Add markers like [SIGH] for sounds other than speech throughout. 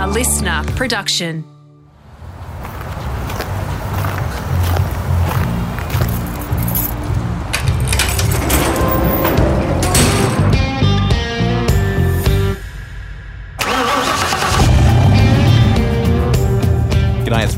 A listener production.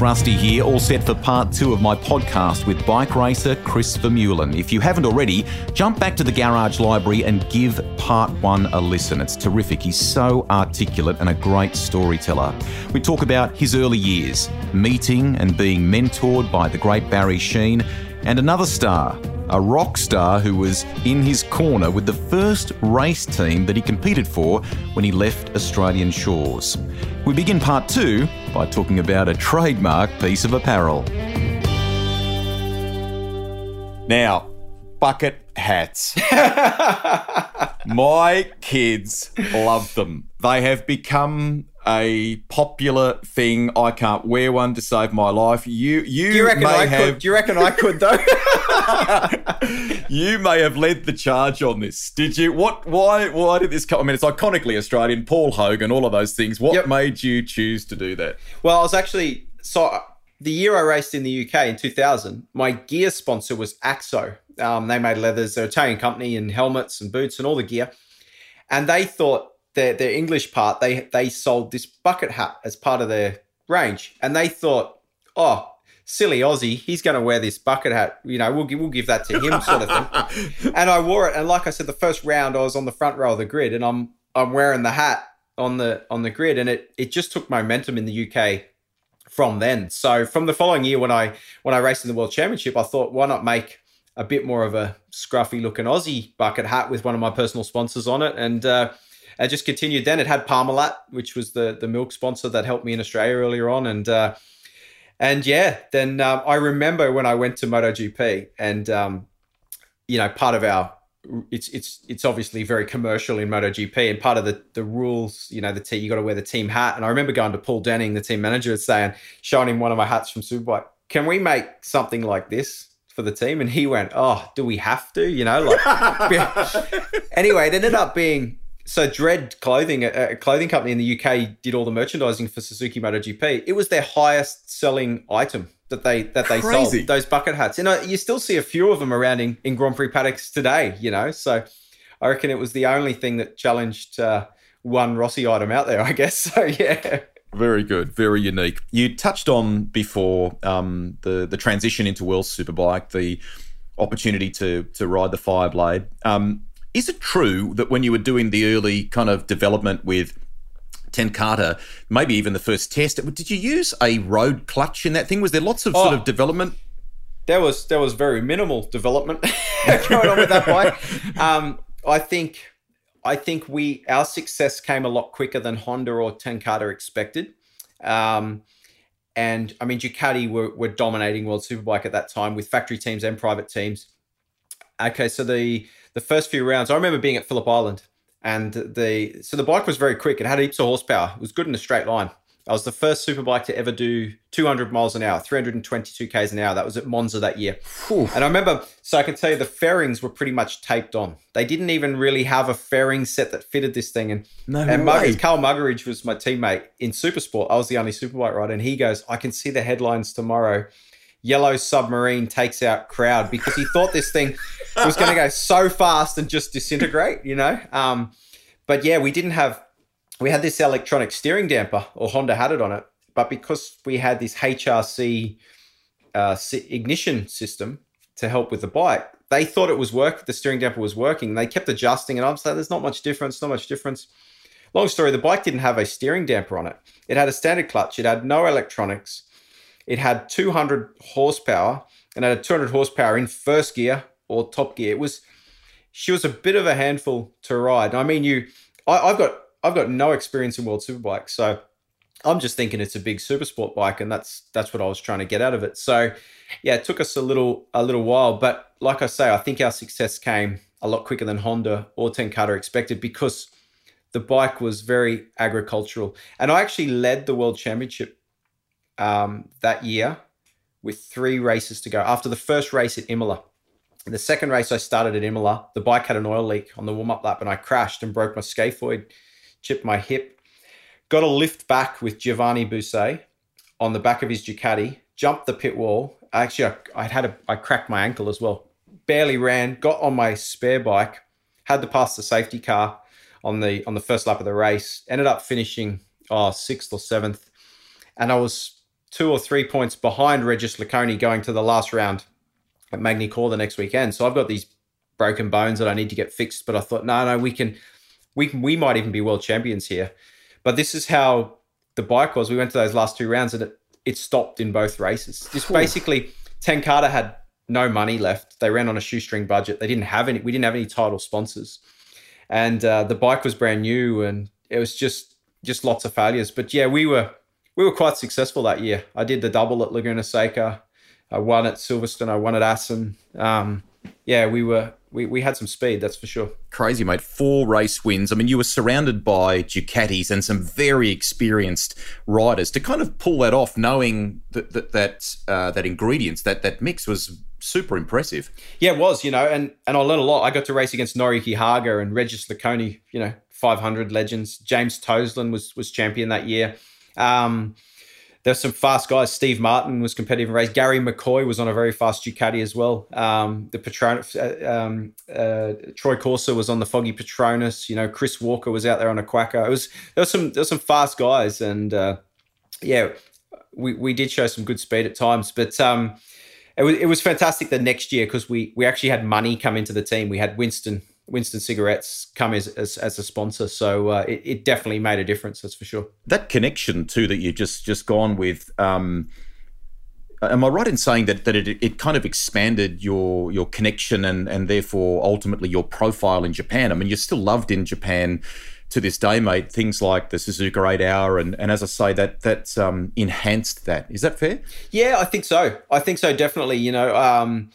Rusty here, all set for part two of my podcast with bike racer Chris Vermeulen. If you haven't already, jump back to the Garage Library and give part one a listen. It's terrific. He's so articulate and a great storyteller. We talk about his early years, meeting and being mentored by the great Barry Sheene, and another star, a rock star who was in his corner with the first race team that he competed for when he left Australian shores. We begin part two by talking about a trademark piece of apparel. Now, bucket hats. [LAUGHS] My kids love them. They have become a popular thing. I can't wear one to save my life. You, you, Do you reckon may I have, could? Do you reckon I could though? [LAUGHS] you may have led the charge on this. Did you? What? Why? Why did this come? I mean, it's iconically Australian. Paul Hogan, all of those things. What Yep. made you choose to do that? well, I was actually so the year I raced in the UK in 2000. My gear sponsor was Axo. Um, they made leathers. They're an Italian company and helmets and boots and all the gear. And they thought their their English part they they sold this bucket hat as part of their range, and they thought, oh. Silly Aussie, he's going to wear this bucket hat. You know, we'll give, we'll give that to him, sort of thing. [LAUGHS] and I wore it. And like I said, the first round I was on the front row of the grid, and I'm I'm wearing the hat on the on the grid, and it it just took momentum in the UK from then. So from the following year, when I when I raced in the World Championship, I thought, why not make a bit more of a scruffy looking Aussie bucket hat with one of my personal sponsors on it, and uh, I just continued. Then it had Parmalat, which was the the milk sponsor that helped me in Australia earlier on, and. Uh, and yeah, then um, I remember when I went to MotoGP, and um, you know, part of our it's it's it's obviously very commercial in MotoGP, and part of the the rules, you know, the team you got to wear the team hat. And I remember going to Paul Denning, the team manager, saying, showing him one of my hats from Superbike. Can we make something like this for the team? And he went, Oh, do we have to? You know, like. [LAUGHS] anyway, it ended up being so Dread Clothing, a, clothing company in the UK, did all the merchandising for Suzuki MotoGP. It was their highest selling item that they that they Crazy. sold. Those bucket hats. You know, you still see a few of them around in, in Grand Prix paddocks today. You know, so I reckon it was the only thing that challenged uh, one Rossi item out there. [LAUGHS] I guess so. Yeah. Very good, very unique. You touched on before um, the the transition into World Superbike, the opportunity to to ride the Fireblade. Um, is it true that when you were doing the early kind of development with Ten Kate, maybe even the first test, did you use a road clutch in that thing? Was there lots of sort Oh. of development? there was there was very minimal development [LAUGHS] going on with that bike. Um, I think I think we our success came a lot quicker than Honda or Ten Kate expected. Um, and I mean Ducati were, were dominating World Superbike at that time with factory teams and private teams. Okay, so the the first few rounds, I remember being at Phillip Island, and the so the bike was very quick. It had heaps of horsepower. It was good in a straight line. I was the first superbike to ever do 200 miles an hour, 322 k's an hour. That was at Monza that year. And I remember, so I can tell you the fairings were pretty much taped on. They didn't even really have a fairing set that fitted this thing. And No and. Muggeridge, Karl Muggeridge was my teammate in Supersport. I was the only superbike rider, and he goes, "I can see the headlines tomorrow." Yellow submarine takes out crowd because he thought this thing was going to go so fast and just disintegrate, you know. Um, but yeah, we didn't have we had this electronic steering damper, or Honda had it on it, but because we had this HRC uh, ignition system to help with the bike, they thought it was work. The steering damper was working. They kept adjusting, and I'm saying there's not much difference. Not much difference. Long story: the bike didn't have a steering damper on it. It had a standard clutch. It had no electronics. It had 200 horsepower and had 200 horsepower in first gear or top gear. It was she was a bit of a handful to ride. I mean, you, I, I've got I've got no experience in world superbikes, so I'm just thinking it's a big super sport bike, and that's that's what I was trying to get out of it. So, yeah, it took us a little a little while, but like I say, I think our success came a lot quicker than Honda or Ten Kate expected because the bike was very agricultural, and I actually led the world championship um, that year with three races to go. After the first race at Imola, the second race I started at Imola, the bike had an oil leak on the warm up lap, and I crashed and broke my scaphoid, chipped my hip. got a lift back with Giovanni Bussei on the back of his Ducati, jumped the pit wall. Actually, I, I had a, I cracked my ankle as well. Barely ran, got on my spare bike, had to pass the safety car on the on the first lap of the race. Ended up finishing oh, sixth or seventh, and I was two or three points behind Regis Laconi going to the last round at Magny-Cours the next weekend. So I've got these broken bones that I need to get fixed. But I thought, no, no, we can, we can, we might even be world champions here. But this is how the bike was. We went to those last two rounds and it, it stopped in both races. Just basically, Ten Kate had no money left. They ran on a shoestring budget. They didn't have any. We didn't have any title sponsors, and uh, the bike was brand new, and it was just just lots of failures. But yeah, we were we were quite successful that year. I did the double at Laguna Seca. I won at Silverstone. I won at Assen. Um, yeah, we were we, we had some speed, that's for sure. Crazy, mate. Four race wins. I mean, you were surrounded by Ducatis and some very experienced riders to kind of pull that off, knowing that that that, uh, that ingredients, that that mix was super impressive. Yeah, it was, you know, and and I learned a lot. I got to race against Noriyuki Haga and Regis Laconi, you know, 500 legends. James Toseland was was champion that year. Um, there's some fast guys. Steve Martin was competitive in race. Garry McCoy was on a very fast Ducati as well. Um, the Petronas, uh, um, uh, Troy Corser was on the Foggy Petronas. You know, Chris Walker was out there on a Quacker. It was there was some there was some fast guys, and uh, yeah, we we did show some good speed at times, but. Um, it was, it was fantastic the next year because we we actually had money come into the team. We had Winston Winston Cigarettes come as, as, as a sponsor. So uh, it, it, definitely made a difference, that's for sure. That connection, too, that you just just gone with. Um, am I right in saying that that it, it kind of expanded your your connection and and therefore ultimately your profile in Japan? I mean, you're still loved in Japan to this day, mate. Things like the Suzuka Eight Hour, and and as I say, that that's um, enhanced that. Is that fair? Yeah, I think so. I think so. Definitely. You know. Um,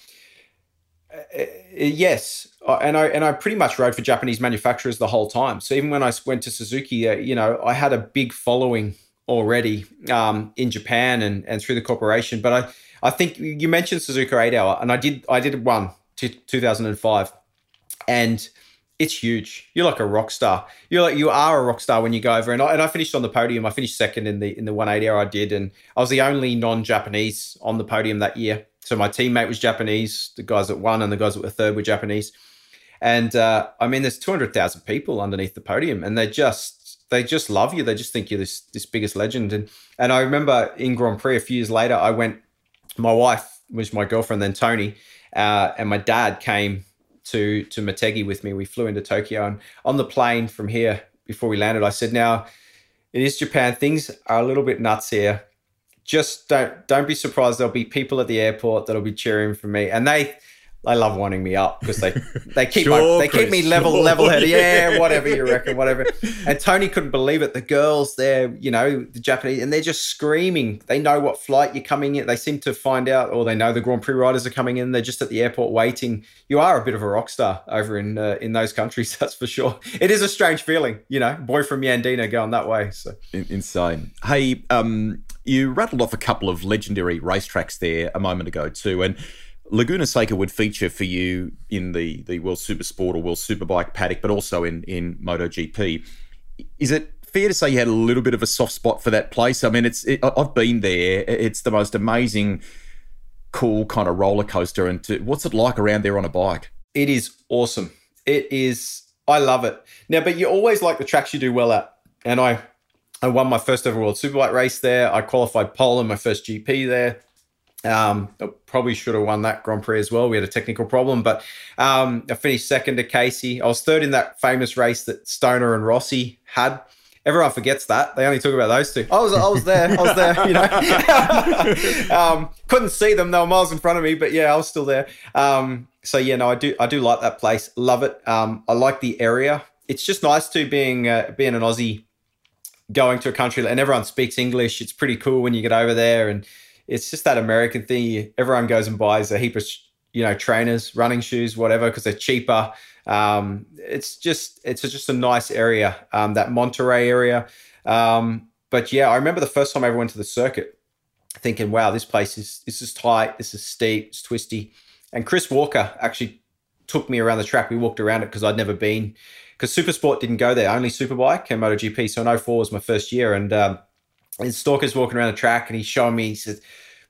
yes, and I and I pretty much rode for Japanese manufacturers the whole time. So even when I went to Suzuki, uh, you know, I had a big following already um, in Japan and and through the corporation. But I I think you mentioned Suzuka Eight Hour, and I did I did one to 2005, and it's huge. You're like a rock star. You're like you are a rock star when you go over. And I, and I finished on the podium. I finished second in the in the 180 hour I did, and I was the only non-Japanese on the podium that year. So my teammate was Japanese. The guys that won and the guys that were third were Japanese. And uh, I mean, there's 200,000 people underneath the podium, and they just they just love you. They just think you're this this biggest legend. And and I remember in Grand Prix a few years later, I went. My wife was my girlfriend, then Tony, uh, and my dad came to to Motegi with me. We flew into Tokyo, and on the plane from here before we landed, I said, "Now, it is Japan. Things are a little bit nuts here just don't don't be surprised. There'll be people at the airport that'll be cheering for me, and they they love winding me up because they they keep [LAUGHS] sure, my, they Chris, keep me level sure. level headed. [LAUGHS] Yeah, whatever you reckon, whatever. And Tony couldn't believe it. The girls there, you know, the Japanese, and they're just screaming. They know what flight you're coming in. They seem to find out, or they know the Grand Prix riders are coming in. They're just at the airport waiting. You are a bit of a rock star over in uh, in those countries, [LAUGHS] that's for sure. It is a strange feeling, you know, boy from Yandina going that way. So insane. Hey, um, you rattled off a couple of legendary racetracks there a moment ago too, and Laguna Seca would feature for you in the the World Super Sport or World Superbike paddock, but also in in MotoGP. Is it fair to say you had a little bit of a soft spot for that place? I mean, it's it, I've been there. It's the most amazing, cool kind of roller coaster. And to, what's it like around there on a bike? It is awesome. It is. I love it. Now, but you always like the tracks you do well at, and I I won my first ever World Superbike race there. I qualified pole in my first GP there. Um, I probably should have won that Grand Prix as well. We had a technical problem, but um, I finished second to Casey. I was third in that famous race that Stoner and Rossi had. Everyone forgets that they only talk about those two. I was, I was there. I was there. You know, [LAUGHS] um, couldn't see them. They were miles in front of me, but yeah, I was still there. Um, so yeah, no, I do, I do like that place. Love it. Um, I like the area. It's just nice to being uh, being an Aussie going to a country and everyone speaks English. It's pretty cool when you get over there, and it's just that American thing. Everyone goes and buys a heap of you know trainers, running shoes, whatever, because they're cheaper. Um, it's just it's just a nice area, um, that Monterey area. Um, but yeah, I remember the first time I ever went to the circuit, thinking, "Wow, this place is this is tight, this is steep, it's twisty." And Chris Walker actually took me around the track. We walked around it because I'd never been, because Supersport didn't go there, only Superbike and MotoGP. So in 04 was my first year. And, um, and Stalker's walking around the track and he's showing me, he says,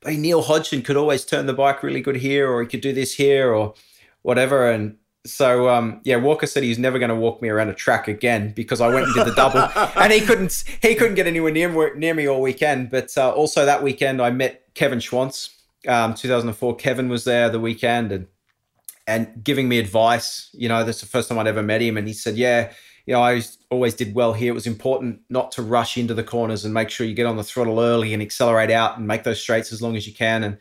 hey, Neil Hodgson could always turn the bike really good here, or he could do this here, or whatever. And so um, yeah, Walker said he's never going to walk me around a track again because I went and did the double, [LAUGHS] and he couldn't he couldn't get anywhere near near me all weekend. But uh, also that weekend, I met Kevin Schwantz, um, 2004. Kevin was there the weekend and and giving me advice. You know, that's the first time I'd ever met him, and he said, "Yeah, you know, I always did well here. It was important not to rush into the corners and make sure you get on the throttle early and accelerate out and make those straights as long as you can." And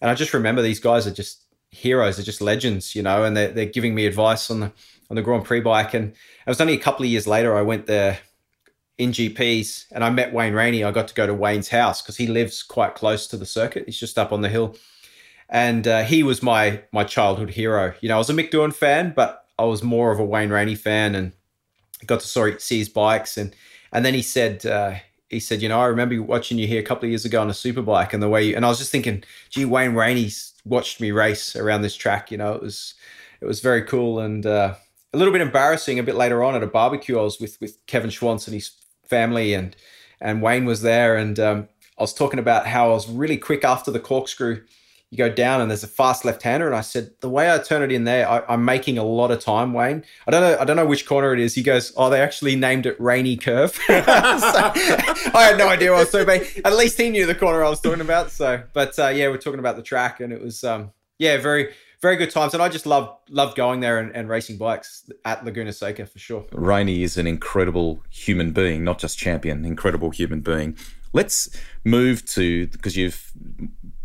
and I just remember these guys are just heroes. They're just legends, you know, and they're, they're giving me advice on the on the Grand Prix bike. And it was only a couple of years later I went there in GPs and I met Wayne Rainey. I got to go to Wayne's house because he lives quite close to the circuit. He's just up on the hill, and uh, he was my my childhood hero. You know, I was a Mick Doohan fan, but I was more of a Wayne Rainey fan, and got to see his bikes. and And then he said. Uh, he said, you know, I remember watching you here a couple of years ago on a superbike and the way you, and I was just thinking, gee, Wayne Rainey's watched me race around this track. You know, it was it was very cool and uh, a little bit embarrassing. A bit later on at a barbecue, I was with with Kevin Schwantz and his family, and and Wayne was there, and um, I was talking about how I was really quick after the corkscrew you go down and there's a fast left hander. And I said, the way I turn it in there, I, am making a lot of time, Wayne. I don't know, I don't know which corner it is. He goes, Oh, they actually named it Rainey Curve. [LAUGHS] so, [LAUGHS] I had no idea I was talking about. At least he knew the corner I was talking about. So, but uh, yeah, we're talking about the track and it was um, yeah, very very good times. And I just love loved going there and, and racing bikes at Laguna Seca for sure. Rainey is an incredible human being, not just champion, incredible human being. Let's move to because you've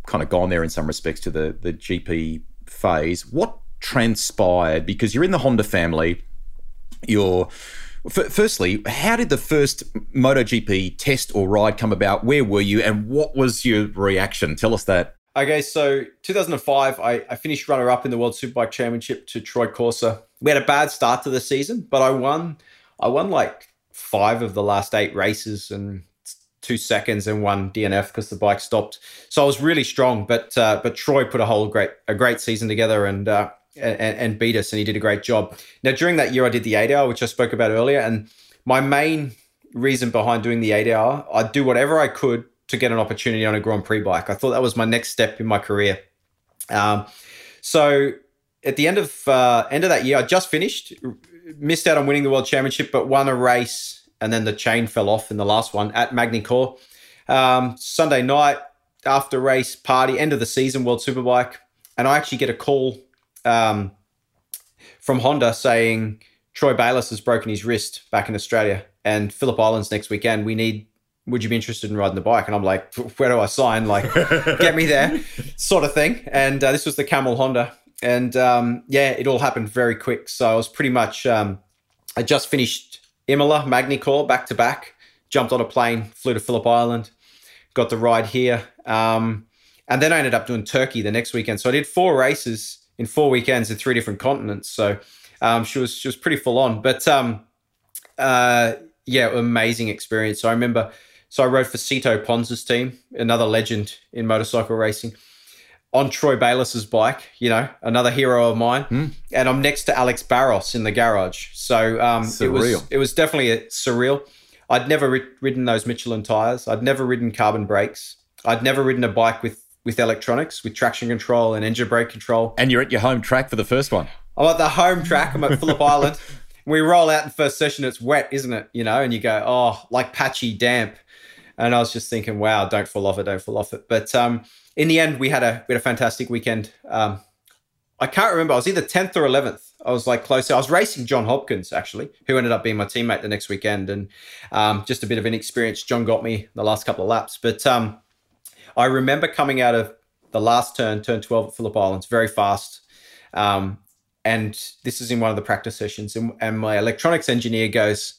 kind of gone there in some respects to the the GP phase. What transpired because you're in the Honda family? You're f- firstly, how did the first MotoGP test or ride come about? Where were you, and what was your reaction? Tell us that. Okay, so 2005, I, I finished runner up in the World Superbike Championship to Troy Corser. We had a bad start to the season, but I won. I won like five of the last eight races, and two seconds and one DNF because the bike stopped. So I was really strong, but uh, but Troy put a whole great a great season together and, uh, and and beat us, and he did a great job. Now during that year, I did the eight hour, which I spoke about earlier, and my main reason behind doing the eight hour, I'd do whatever I could to get an opportunity on a Grand Prix bike. I thought that was my next step in my career. Um, so at the end of uh, end of that year, I just finished, missed out on winning the world championship, but won a race and then the chain fell off in the last one at Magny-Cours. Um, Sunday night after race party, end of the season, World Superbike, and I actually get a call um, from Honda saying Troy Bayliss has broken his wrist back in Australia, and Phillip Islands next weekend. We need. Would you be interested in riding the bike? And I'm like, where do I sign? Like, [LAUGHS] get me there, sort of thing. And uh, this was the Camel Honda, and um, yeah, it all happened very quick. So I was pretty much. Um, I just finished Imola, Magny-Cours, back to back. Jumped on a plane, flew to Phillip Island, got the ride here. Um, and then I ended up doing Turkey the next weekend. So I did four races in four weekends in three different continents. So um, she was she was pretty full on. But um, uh, yeah, amazing experience. So I remember, so I rode for Sito Pons's team, another legend in motorcycle racing on Troy Bayliss's bike, you know, another hero of mine, mm. and I'm next to Alex Barros in the garage. So um, it was it was definitely a, surreal. I'd never ri- ridden those Michelin tires. I'd never ridden carbon brakes. I'd never ridden a bike with with electronics, with traction control and engine brake control. And you're at your home track for the first one. I'm at the home track. I'm at Phillip [LAUGHS] Island. We roll out in first session. It's wet, isn't it? You know, and you go, oh, like patchy, damp. And I was just thinking, wow, don't fall off it, don't fall off it. But um, in the end, we had a we had a fantastic weekend. Um, I can't remember. I was either tenth or eleventh. I was like close. I was racing John Hopkins actually, who ended up being my teammate the next weekend, and um, just a bit of inexperience. John got me the last couple of laps, but um, I remember coming out of the last turn, turn twelve at Phillip Islands, very fast. Um, and this is in one of the practice sessions, and, and my electronics engineer goes,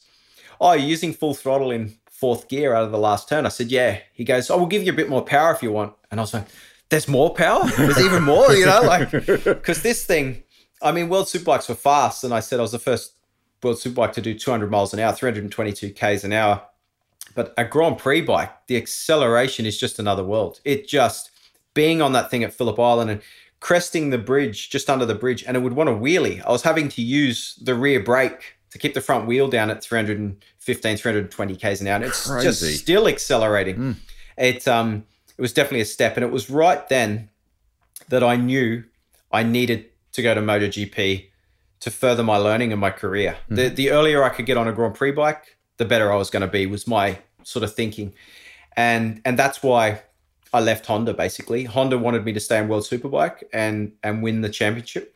"Oh, you're using full throttle in fourth gear out of the last turn. I said, yeah. He goes, oh, we'll give you a bit more power if you want. And I was like, there's more power? There's even more, you know, like, [LAUGHS] because this thing, I mean, World Superbikes were fast. And I said I was the first World Superbike to do 200 miles an hour, 322 Ks an hour. But a Grand Prix bike, the acceleration is just another world. It just, being on that thing at Phillip Island and cresting the bridge, just under the bridge, and it would want to wheelie. I was having to use the rear brake to keep the front wheel down at 315, 320 k's an hour. And it's Crazy. just still accelerating. Mm. It um it was definitely a step, and it was right then that I knew I needed to go to MotoGP to further my learning and my career. Mm. The the earlier I could get on a Grand Prix bike, the better I was going to be. Was my sort of thinking, and and that's why I left Honda. Basically, Honda wanted me to stay in World Superbike and and win the championship.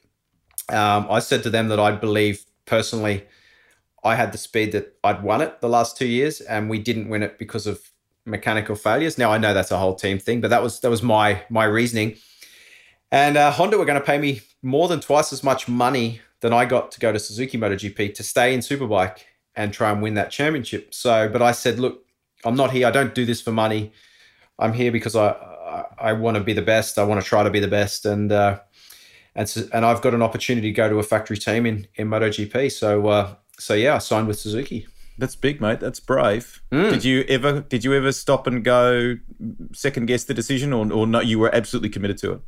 Um, I said to them that I believe personally I had the speed that I'd won it the last two years, and we didn't win it because of mechanical failures. Now I know that's a whole team thing, but that was that was my my reasoning. And uh, Honda were going to pay me more than twice as much money than I got to go to Suzuki MotoGP to stay in Superbike and try and win that championship. So, but I said, look, I'm not here. I don't do this for money. I'm here because I I, I want to be the best. I want to try to be the best, and uh, and so, and I've got an opportunity to go to a factory team in in MotoGP. So uh, so yeah, I signed with Suzuki. That's big, mate. That's brave. Mm. Did you ever did you ever stop and go second guess the decision, or or no? You were absolutely committed to it.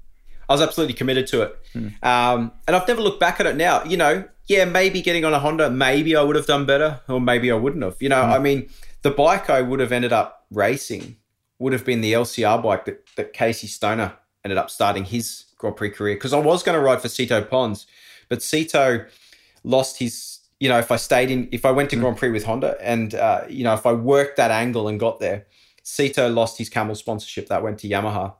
I was absolutely committed to it. Um, and I've never looked back at it now. You know, yeah, maybe getting on a Honda, maybe I would have done better, or maybe I wouldn't have. You know, I mean, the bike I would have ended up racing would have been the LCR bike that, that Casey Stoner ended up starting his Grand Prix career. Because I was going to ride for Sito Pons, but Sito lost his. You know, if I stayed in, if I went to Grand Prix with Honda, and uh, you know, if I worked that angle and got there, Sito lost his Camel sponsorship that went to Yamaha.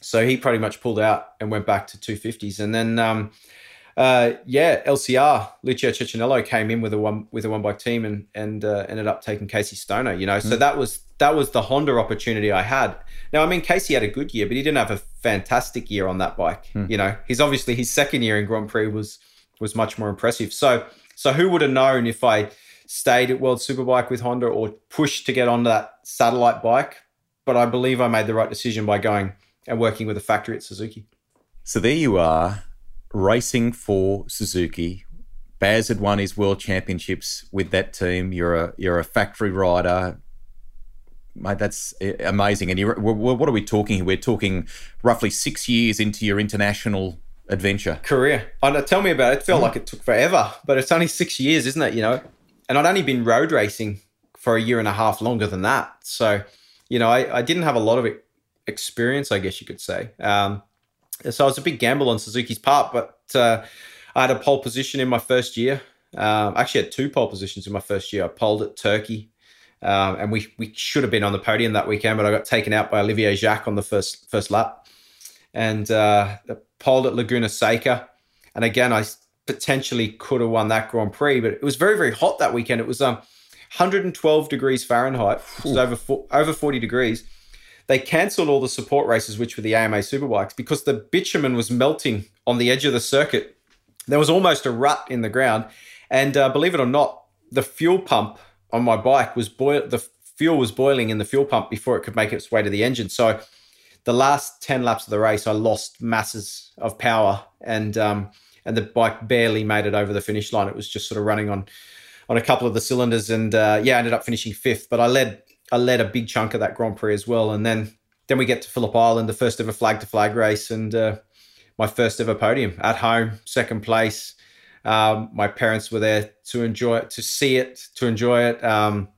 So he pretty much pulled out and went back to 250s. And then, um, uh, yeah, LCR, Lucio Cecchinello came in with a one with a one bike team and and uh, ended up taking Casey Stoner. You know, so that was that was the Honda opportunity I had. Now, I mean, Casey had a good year, but he didn't have a fantastic year on that bike. You know, he's obviously his second year in Grand Prix was was much more impressive. So so who would have known if I stayed at World Superbike with Honda or pushed to get onto that satellite bike? But I believe I made the right decision by going and working with a factory at Suzuki. So there you are, racing for Suzuki. Baz had won his world championships with that team. You're a you're a factory rider, mate. That's amazing. And you're, what are we talking? We're talking roughly six years into your international adventure. Career. I tell me about it. It felt like it took forever, but it's only six years, isn't it? You know, and I'd only been road racing for a year and a half longer than that. So, you know, I, I didn't have a lot of experience, I guess you could say. Um, so it was a big gamble on Suzuki's part, but uh, I had a pole position in my first year. Um, I actually had two pole positions in my first year. I poled at Turkey, um, and we we should have been on the podium that weekend, but I got taken out by Olivier Jacques on the first first lap, and uh, poled at Laguna Seca. And again, I potentially could have won that Grand Prix, but it was very very hot that weekend. It was um 112 degrees Fahrenheit, which is over over 40 degrees they cancelled all the support races, which were the AMA Superbikes, because the bitumen was melting on the edge of the circuit. There was almost a rut in the ground, and uh, believe it or not, the fuel pump on my bike was boil. The fuel was boiling in the fuel pump before it could make its way to the engine. So, the last ten laps of the race, I lost masses of power, and um, and the bike barely made it over the finish line. It was just sort of running on on a couple of the cylinders, and uh, yeah, I ended up finishing fifth. But I led I led a big chunk of that Grand Prix as well. And then then we get to Phillip Island, the first ever flag to flag race, and uh, my first ever podium at home, second place. Um, my parents were there to enjoy it, to see it, to enjoy it. Um,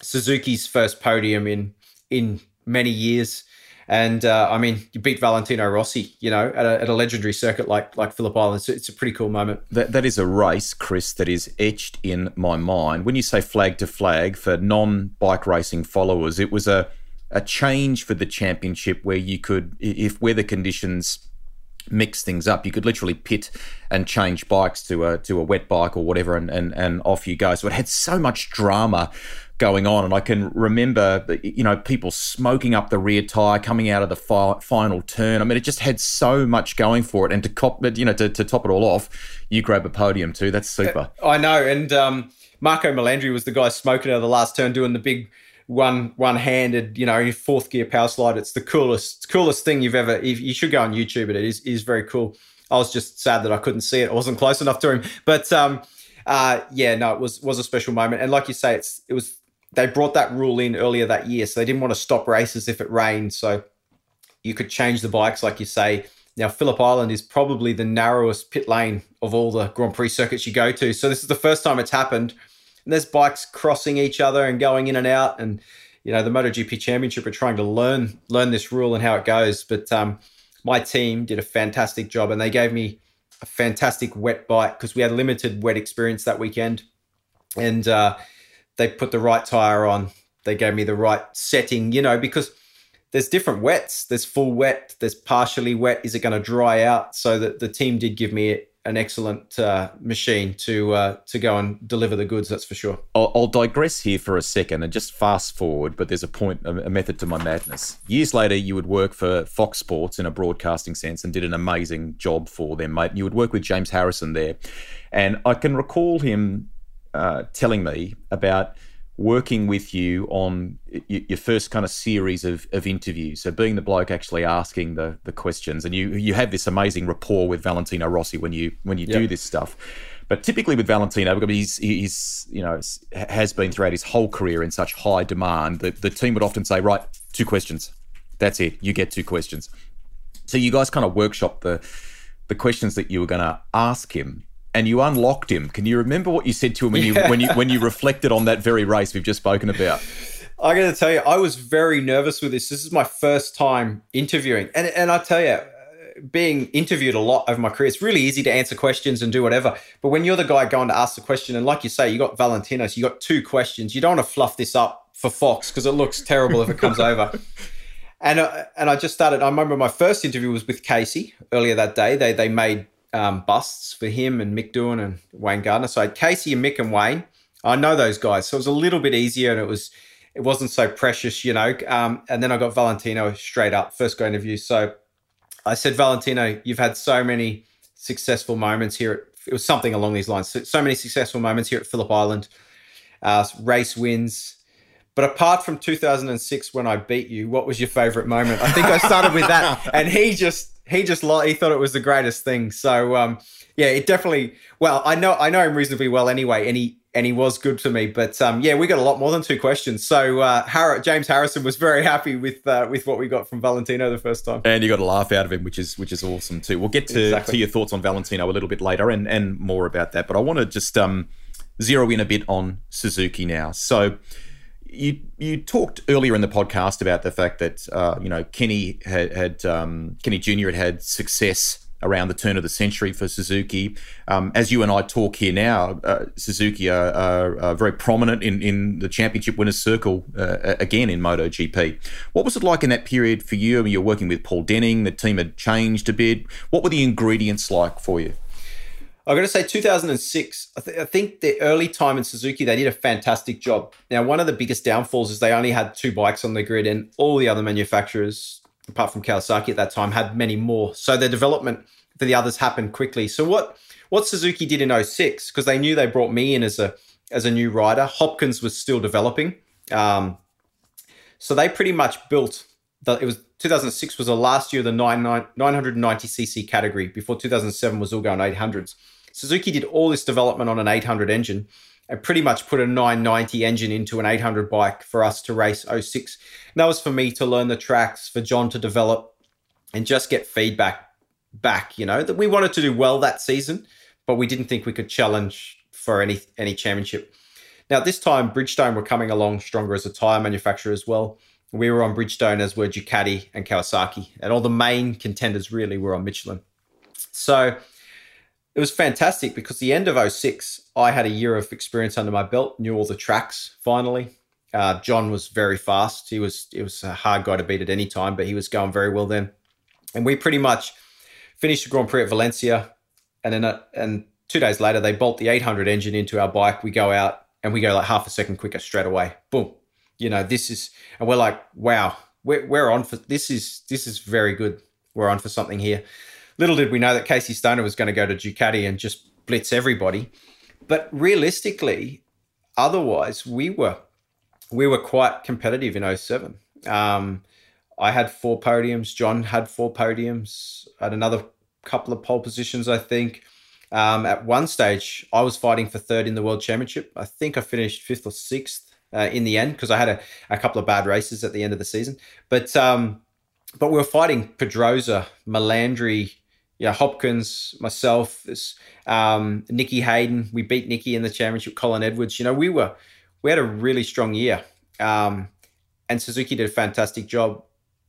Suzuki's first podium in in many years. And uh, I mean, you beat Valentino Rossi, you know, at a, at a legendary circuit like like Phillip Island. So it's a pretty cool moment. That, that is a race, Chris, that is etched in my mind. When you say flag to flag for non bike racing followers, it was a, a change for the championship where you could, if weather conditions mix things up, you could literally pit and change bikes to a to a wet bike or whatever, and and, and off you go. So it had so much drama going on. And I can remember, you know, people smoking up the rear tire coming out of the fi- final turn. I mean, it just had so much going for it. And to cop, you know, to, to top it all off, you grab a podium too. That's super. I know. And um, Marco Melandri was the guy smoking out of the last turn, doing the big one one handed, you know, fourth gear power slide. It's the coolest coolest thing you've ever. You should go on YouTube. It is is very cool. I was just sad that I couldn't see it. I wasn't close enough to him. But um, uh, yeah, no, it was was a special moment. And like you say, it's it was they brought that rule in earlier that year, so they didn't want to stop races if it rained. So you could change the bikes, like you say, Now, Phillip Island is probably the narrowest pit lane of all the Grand Prix circuits you go to. So this is the first time it's happened. And there's bikes crossing each other and going in and out. And, you know, the MotoGP Championship are trying to learn learn this rule and how it goes. But um, my team did a fantastic job and they gave me a fantastic wet bike because we had limited wet experience that weekend. And uh, they put the right tire on. They gave me the right setting, you know, because – there's different wets. There's full wet. There's partially wet. Is it going to dry out? So that the team did give me an excellent uh, machine to uh, to go and deliver the goods. That's for sure. I'll, I'll, digress here for a second and just fast forward. But there's a point, a method to my madness. Years later, you would work for Fox Sports in a broadcasting sense and did an amazing job for them, mate. You would work with James Harrison there, and I can recall him uh, telling me about working with you on your first kind of series of, of interviews. So being the bloke actually asking the the questions, and you you have this amazing rapport with Valentino Rossi when you when you yep. do this stuff. But typically with Valentino, because he's he's you know has been throughout his whole career in such high demand that the team would often say, right, two questions, that's it, you get two questions. So you guys kind of workshop the the questions that you were going to ask him and you unlocked him. Can you remember what you said to him when yeah. you when you when you reflected on that very race we've just spoken about? I got to tell you, I was very nervous with this. This is my first time interviewing, and and I tell you, being interviewed a lot over my career, it's really easy to answer questions and do whatever. But when you're the guy going to ask the question, and like you say, you got Valentinos, so you got two questions. You don't want to fluff this up for Fox because it looks terrible if it comes over. [LAUGHS] And uh, and I just started. I remember my first interview was with Casey earlier that day. They they made um, busts for him and Mick Doohan and Wayne Gardner. So I had Casey and Mick and Wayne. I know those guys, so it was a little bit easier, and it was it wasn't so precious, you know. Um, and then I got Valentino straight up first go interview. So I said, Valentino, you've had so many successful moments here. At, it was something along these lines. So, so many successful moments here at Phillip Island, uh, race wins. But apart from 2006 when I beat you, what was your favorite moment? I think I started with that, [LAUGHS] and he just he just he thought it was the greatest thing. So um, yeah, it definitely. Well, I know I know him reasonably well anyway, and he and he was good to me. But um, yeah, we got a lot more than two questions. So uh, Har- James Harrison was very happy with uh, with what we got from Valentino the first time, and you got a laugh out of him, which is which is awesome too. We'll get to, exactly. to your thoughts on Valentino a little bit later, and and more about that. But I want to just um, zero in a bit on Suzuki now. So you you talked earlier in the podcast about the fact that uh, you know Kenny had, had um, Kenny Junior had had success around the turn of the century for Suzuki. Um, as you and I talk here now, uh, Suzuki are, are, are, very prominent in, in the championship winners' circle uh, again in MotoGP. What was it like in that period for you? I mean, you're working with Paul Denning. The team had changed a bit. What were the ingredients like for you? I'm going to say 2006. I, th- I, think the early time in Suzuki, they did a fantastic job. Now, one of the biggest downfalls is they only had two bikes on the grid, and all the other manufacturers, apart from Kawasaki at that time, had many more. So their development for the others happened quickly. So what what Suzuki did in 06, because they knew they brought me in as a as a new rider, Hopkins was still developing. Um, so they pretty much built the, it was 2006 was the last year of the 990cc category before 2007 was all going 800s. Suzuki did all this development on an 800 engine and pretty much put a 990 engine into an 800 bike for us to race 06. And that was for me to learn the tracks, for John to develop and just get feedback back, you know, that we wanted to do well that season, but we didn't think we could challenge for any any championship. Now, at this time, Bridgestone were coming along stronger as a tyre manufacturer as well. We were on Bridgestone as were Ducati and Kawasaki, and all the main contenders really were on Michelin. So it was fantastic because the end of 06, I had a year of experience under my belt, knew all the tracks finally. Uh, John was very fast. He was it was a hard guy to beat at any time, but he was going very well then. And we pretty much finished the Grand Prix at Valencia, and then uh, and two days later they bolt the 800 engine into our bike. We go out and we go like half a second quicker straight away. Boom. You know this is and we're like, wow, we're we're on for this is this is very good. We're on for something here. Little did we know that Casey Stoner was going to go to Ducati and just blitz everybody. But realistically, otherwise, we were we were quite competitive in 07. Um, I had four podiums. John had four podiums. I had another couple of pole positions, I think. Um, at one stage, I was fighting for third in the world championship. I think I finished fifth or sixth uh, in the end because I had a, a, couple of bad races at the end of the season. But um, but we were fighting Pedrosa, Melandri, yeah, Hopkins, myself, this um, Nicky Hayden. We beat Nicky in the championship. Colin Edwards. You know, we were we had a really strong year, um, and Suzuki did a fantastic job.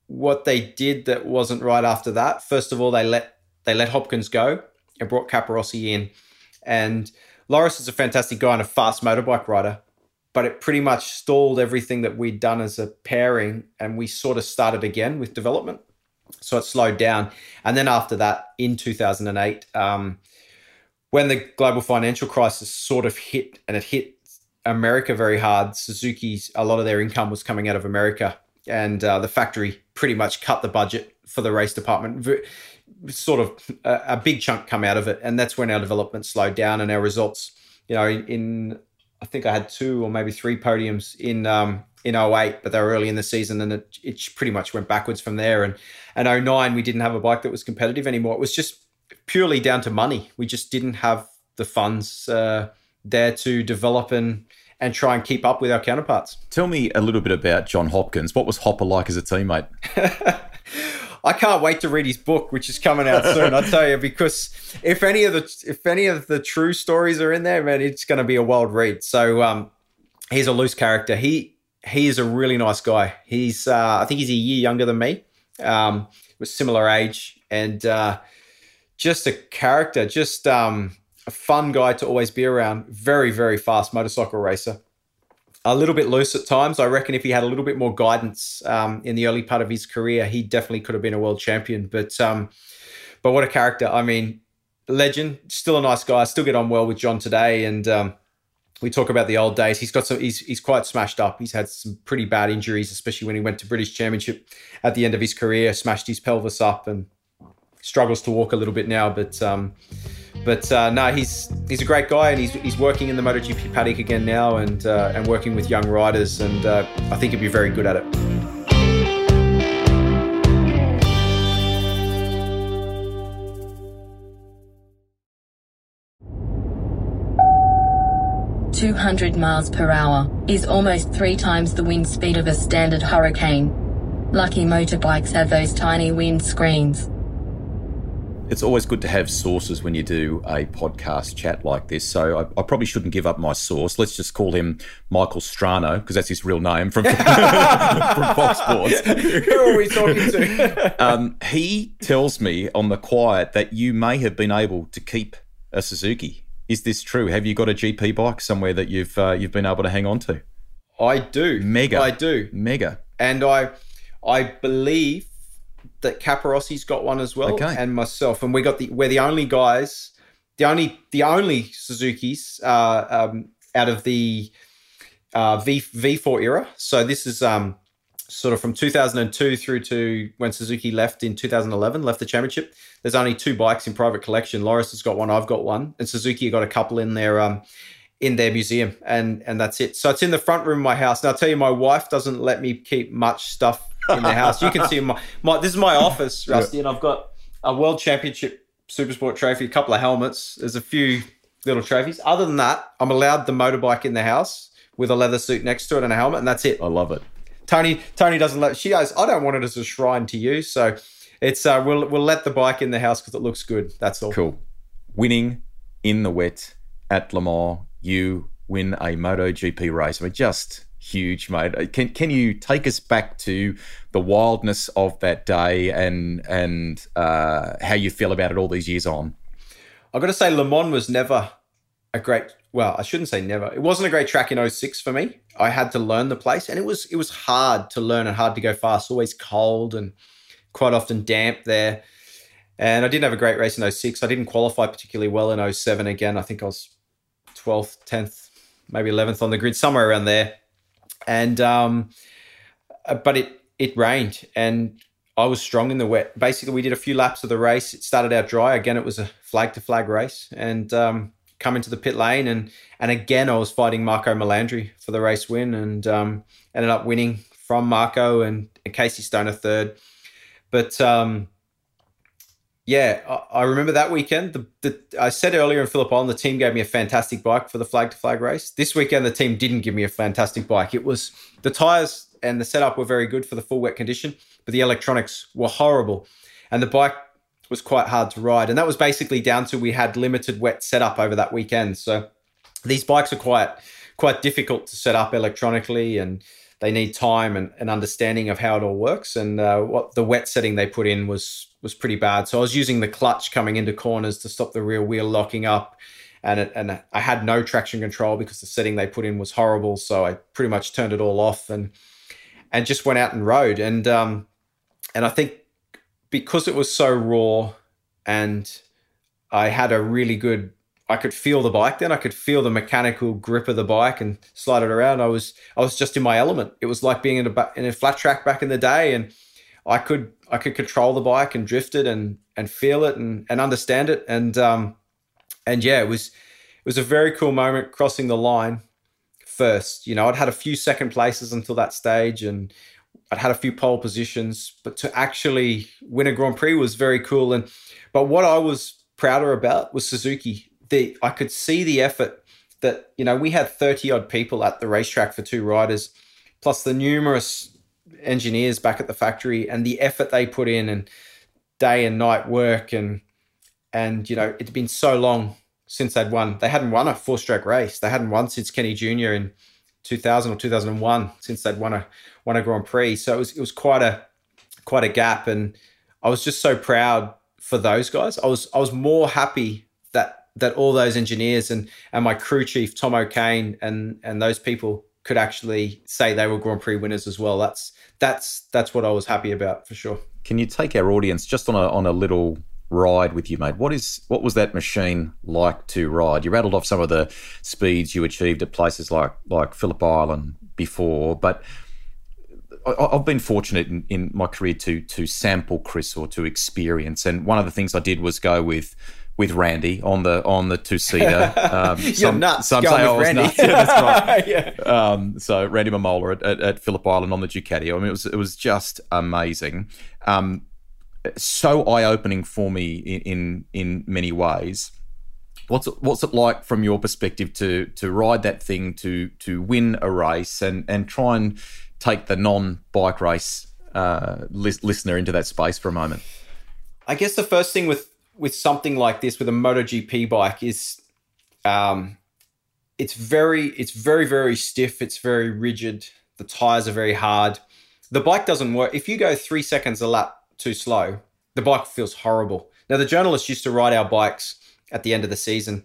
What they did that wasn't right after that. First of all, they let they let Hopkins go and brought Capirossi in, and Loris is a fantastic guy and a fast motorbike rider. But it pretty much stalled everything that we'd done as a pairing, and we sort of started again with development so it slowed down. And then after that, in 2008, um, when the global financial crisis sort of hit, and it hit America very hard, Suzuki's a lot of their income was coming out of America, and uh, the factory pretty much cut the budget for the race department. Sort of a, a, big chunk come out of it, and that's when our development slowed down and our results. You know, in, in I think I had two or maybe three podiums in um, in 08, but they were early in the season and it, it pretty much went backwards from there. And and 09, we didn't have a bike that was competitive anymore. It was just purely down to money. We just didn't have the funds uh, there to develop and and try and keep up with our counterparts. Tell me a little bit about John Hopkins. What was Hopper like as a teammate? [LAUGHS] I can't wait to read his book, which is coming out soon. I tell you, because if any of the if any of the true stories are in there, man, it's going to be a wild read. So um, he's a loose character. He he is a really nice guy. He's uh, I think he's a year younger than me. Um, was similar age and uh, just a character, just um, a fun guy to always be around. Very very fast motorcycle racer. A little bit loose at times. I reckon if he had a little bit more guidance um, in the early part of his career, he definitely could have been a world champion. But um, but what a character! I mean, legend. Still a nice guy. I still get on well with John today, and um, we talk about the old days. He's got some. He's he's quite smashed up. He's had some pretty bad injuries, especially when he went to British Championship at the end of his career. Smashed his pelvis up and struggles to walk a little bit now. But um, but uh, no, he's he's a great guy, and he's he's working in the MotoGP paddock again now, and uh, and working with young riders, and uh, I think he'd be very good at it. 200 miles per hour, is almost three times the wind speed of a standard hurricane. Lucky motorbikes have those tiny wind screens. It's always good to have sources when you do a podcast chat like this. So I, I probably shouldn't give up my source. Let's just call him Michael Strano because that's his real name from, [LAUGHS] from Fox Sports. Who are we talking to? [LAUGHS] um, he tells me on the quiet that you may have been able to keep a Suzuki is this true? Have you got a GP bike somewhere that you've uh, you've been able to hang on to? I do. Mega. I do. Mega. And I I believe that Capirossi's got one as well, okay. and myself, and we got the we're the only guys, the only the only Suzuki's uh, um, out of the uh, V V4 era. So this is um, sort of from 2002 through to when Suzuki left in 2011, left the championship. There's only two bikes in private collection. Loris has got one, I've got one, and Suzuki got a couple in their um, in their museum, and and that's it. So it's in the front room of my house. Now I'll tell you, my wife doesn't let me keep much stuff in the house. You can see my, my this is my office, Rusty, and I've got a world championship supersport trophy, a couple of helmets. There's a few little trophies. Other than that, I'm allowed the motorbike in the house with a leather suit next to it and a helmet, and that's it. I love it. Tony Tony doesn't let she goes. I don't want it as a shrine to you, so it's uh, we'll we'll let the bike in the house because it looks good. That's all. Cool. Winning in the wet at Le Mans, you win a MotoGP race. I mean, just huge, mate. Can can you take us back to the wildness of that day and and uh, how you feel about it all these years on? I've got to say, Le Mans was never a great well, I shouldn't say never. It wasn't a great track in 06 for me. I had to learn the place and it was it was hard to learn and hard to go fast. Always cold and quite often damp there. And I didn't have a great race in 06. I didn't qualify particularly well in 07 again. I think I was 12th, 10th, maybe 11th on the grid, somewhere around there. And um uh, but it it rained and I was strong in the wet. Basically, we did a few laps of the race. It started out dry. Again, it was a flag to flag race. And um, come into the pit lane and and again I was fighting Marco Melandri for the race win and um, ended up winning from Marco and, and Casey Stoner third. But um, yeah, I, I, remember that weekend. The, the, I said earlier in Phillip Island, the team gave me a fantastic bike for the flag to flag race. This weekend, the team didn't give me a fantastic bike. It was the tires and the setup were very good for the full wet condition, but the electronics were horrible. And the bike was quite hard to ride. And that was basically down to we had limited wet setup over that weekend. So these bikes are quite quite difficult to set up electronically and they need time and, and understanding of how it all works. And uh, what the wet setting they put in was was pretty bad. So I was using the clutch coming into corners to stop the rear wheel locking up, and it, and I had no traction control because the setting they put in was horrible. So I pretty much turned it all off and and just went out and rode. And um, and I think because it was so raw and I had a really good I could feel the bike then. I could feel the mechanical grip of the bike and slide it around. I was I was just in my element. It was like being in a in a flat track back in the day and I could I could control the bike and drift it and and feel it and and understand it. And um and yeah it was it was a very cool moment crossing the line first. You know I'd had a few second places until that stage and I'd had a few pole positions, but to actually win a Grand Prix was very cool. And but what I was prouder about was Suzuki. The I could see the effort that you know we had thirty odd people at the racetrack for two riders, plus the numerous engineers back at the factory and the effort they put in and day and night work and and you know it'd been so long since they'd won. They hadn't won a four stroke race. They hadn't won since Kenny Jr. in 2000 or 2001 since they'd won a won a Grand Prix. So it was it was quite a quite a gap, and I was just so proud for those guys. I was I was more happy that all those engineers and and my crew chief Tom O'Kane and and those people could actually say they were Grand Prix winners as well. That's that's that's what I was happy about for sure. Can you take our audience just on a on a little ride with you, mate. What is what was that machine like to ride? You rattled off some of the speeds you achieved at places like like Phillip Island before, but I, have been fortunate in, in, my career to to sample Chris or to experience, and one of the things I did was go with with Randy on the on the two seater. [LAUGHS] Um, You're some, nuts. Some say I was Randy. nuts. Yeah, that's right. [LAUGHS] yeah. um, so Randy Mamola at, at, at, Phillip Island on the Ducati. I mean, it was it was just amazing. Um, so eye opening for me in, in in many ways. What's it, what's it like from your perspective to to ride that thing to to win a race and and try and take the non bike race uh, listener into that space for a moment? I guess the first thing with with something like this with a MotoGP bike is um, it's very it's very very stiff. It's very rigid. The tires are very hard. The bike doesn't work. If you go three seconds a lap too slow, the bike feels horrible. Now the journalists used to ride our bikes at the end of the season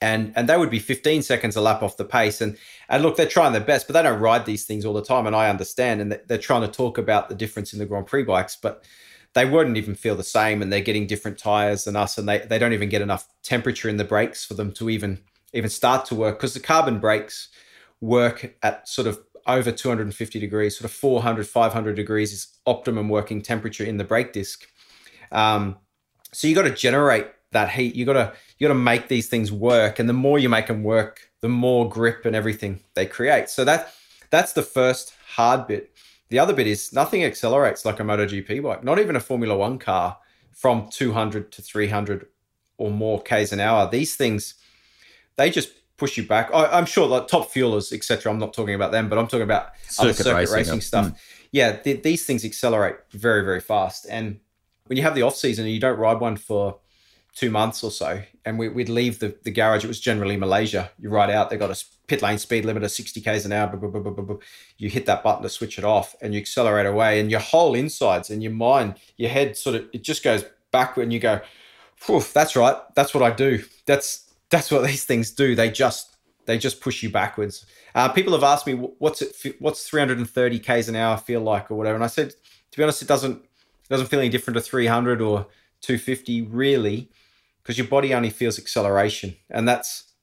and and they would be 15 seconds a lap off the pace and and look they're trying their best but they don't ride these things all the time and i understand and they're trying to talk about the difference in the grand prix bikes but they wouldn't even feel the same and they're getting different tires than us and they, they don't even get enough temperature in the brakes for them to even even start to work because the carbon brakes work at sort of over 250 degrees sort of 400 500 degrees is optimum working temperature in the brake disc. Um, so you got to generate that heat you got to you got to make these things work and the more you make them work the more grip and everything they create. So that that's the first hard bit the other bit is nothing accelerates like a MotoGP bike not even a Formula 1 car from 200 to 300 or more k's an hour. These things they just push you back. I, am sure like top fuelers etc i'm not talking about them but i'm talking about circuit other circuit racing, racing stuff. Mm. yeah th- these things accelerate very very fast. And when you have the off season and you don't ride one for two months or so, and we, would leave the, the garage. It was generally Malaysia. You ride out, they got a pit lane speed limit of 60 k's an hour. Blah, blah, blah, you hit that button to switch it off, and you accelerate away, and your whole insides and your mind, your head sort of it just goes backward, and you go, that's right. That's what I do. That's that's what [LAUGHS] these things do. They just they just push you backwards. Uh, people have asked me what's it what's 330 k's an hour feel like or whatever, and I said to be honest, it doesn't it doesn't feel any different to 300 or 250 really because your body only feels acceleration and that's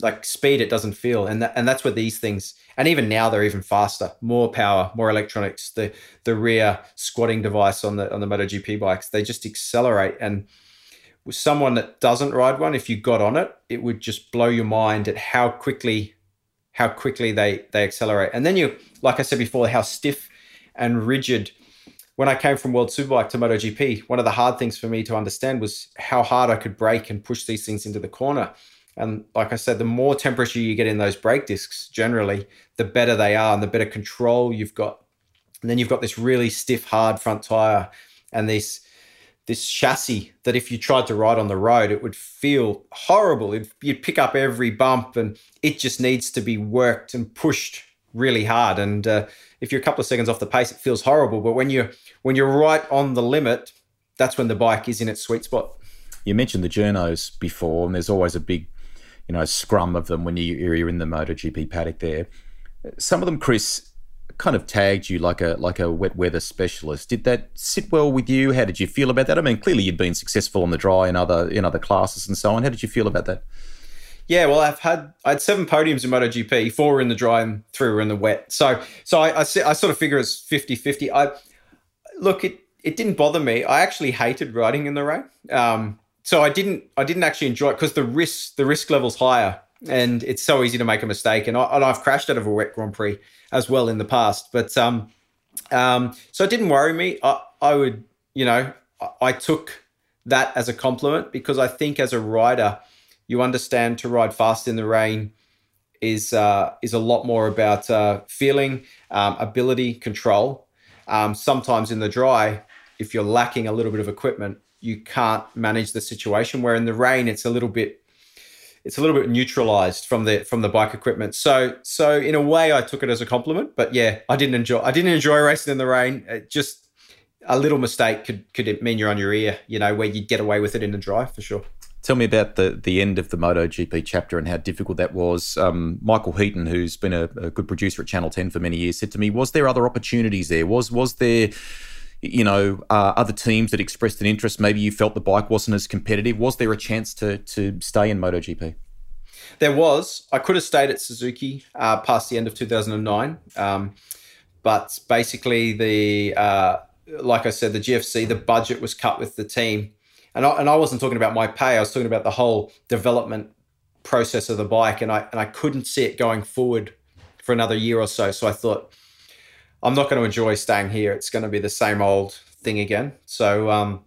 like speed it doesn't feel and that, and that's where these things and even now they're even faster more power more electronics the the rear squatting device on the on the MotoGP bikes they just accelerate and with someone that doesn't ride one if you got on it it would just blow your mind at how quickly how quickly they they accelerate. And then you like I said before how stiff and rigid when I came from World Superbike to MotoGP, one of the hard things for me to understand was how hard I could brake and push these things into the corner. And like I said, the more temperature you get in those brake discs, generally, the better they are and the better control you've got And then you've got this really stiff, hard front tire and this this chassis that if you tried to ride on the road, it would feel horrible. It'd, you'd pick up every bump and it just needs to be worked and pushed really hard. And uh, if you're a couple of seconds off the pace, it feels horrible. But when you're when you're right on the limit, that's when the bike is in its sweet spot. You mentioned the journos before, and there's always a big, you know, scrum of them when you, you're in the MotoGP paddock there. Some of them, Chris, kind of tagged you like a like a wet weather specialist. Did that sit well with you? How did you feel about that? I mean, clearly you'd been successful on the dry in other in other classes and so on. How did you feel about that? Yeah, well, I've had I had seven podiums in MotoGP. Four were in the dry and three were in the wet. So so I I, I sort of figure it's 50-50. I look it it didn't bother me. I actually hated riding in the rain. Um, so I didn't I didn't actually enjoy it because the risk the risk level's higher and it's so easy to make a mistake. And, I, have crashed out of a wet Grand Prix as well in the past. But um, um, so it didn't worry me. I, I would, you know, I, I took that as a compliment because I think as a rider, you understand to ride fast in the rain is uh, is a lot more about uh, feeling, um, ability, control. Um, sometimes in the dry, if you're lacking a little bit of equipment, you can't manage the situation. Where in the rain, it's a little bit it's a little bit neutralized from the from the bike equipment. So so in a way, I took it as a compliment. But yeah, I didn't enjoy I didn't enjoy racing in the rain. It just a little mistake could could mean you're on your ear. You know where you'd get away with it in the dry for sure. Tell me about the the end of the MotoGP chapter and how difficult that was. Um, Michael Heaton, who's been a, a, good producer at Channel Ten for many years, said to me, "Was there other opportunities there? Was was there?" You know, uh, other teams that expressed an interest. Maybe you felt the bike wasn't as competitive. Was there a chance to to stay in MotoGP? There was. I could have stayed at Suzuki uh, past the end of 2009, um, but basically the uh, like I said, the GFC, the budget was cut with the team, and I, and I wasn't talking about my pay. I was talking about the whole development process of the bike, and I and I couldn't see it going forward for another year or so. So I thought, I'm not going to enjoy staying here. It's going to be the same old thing again. So um,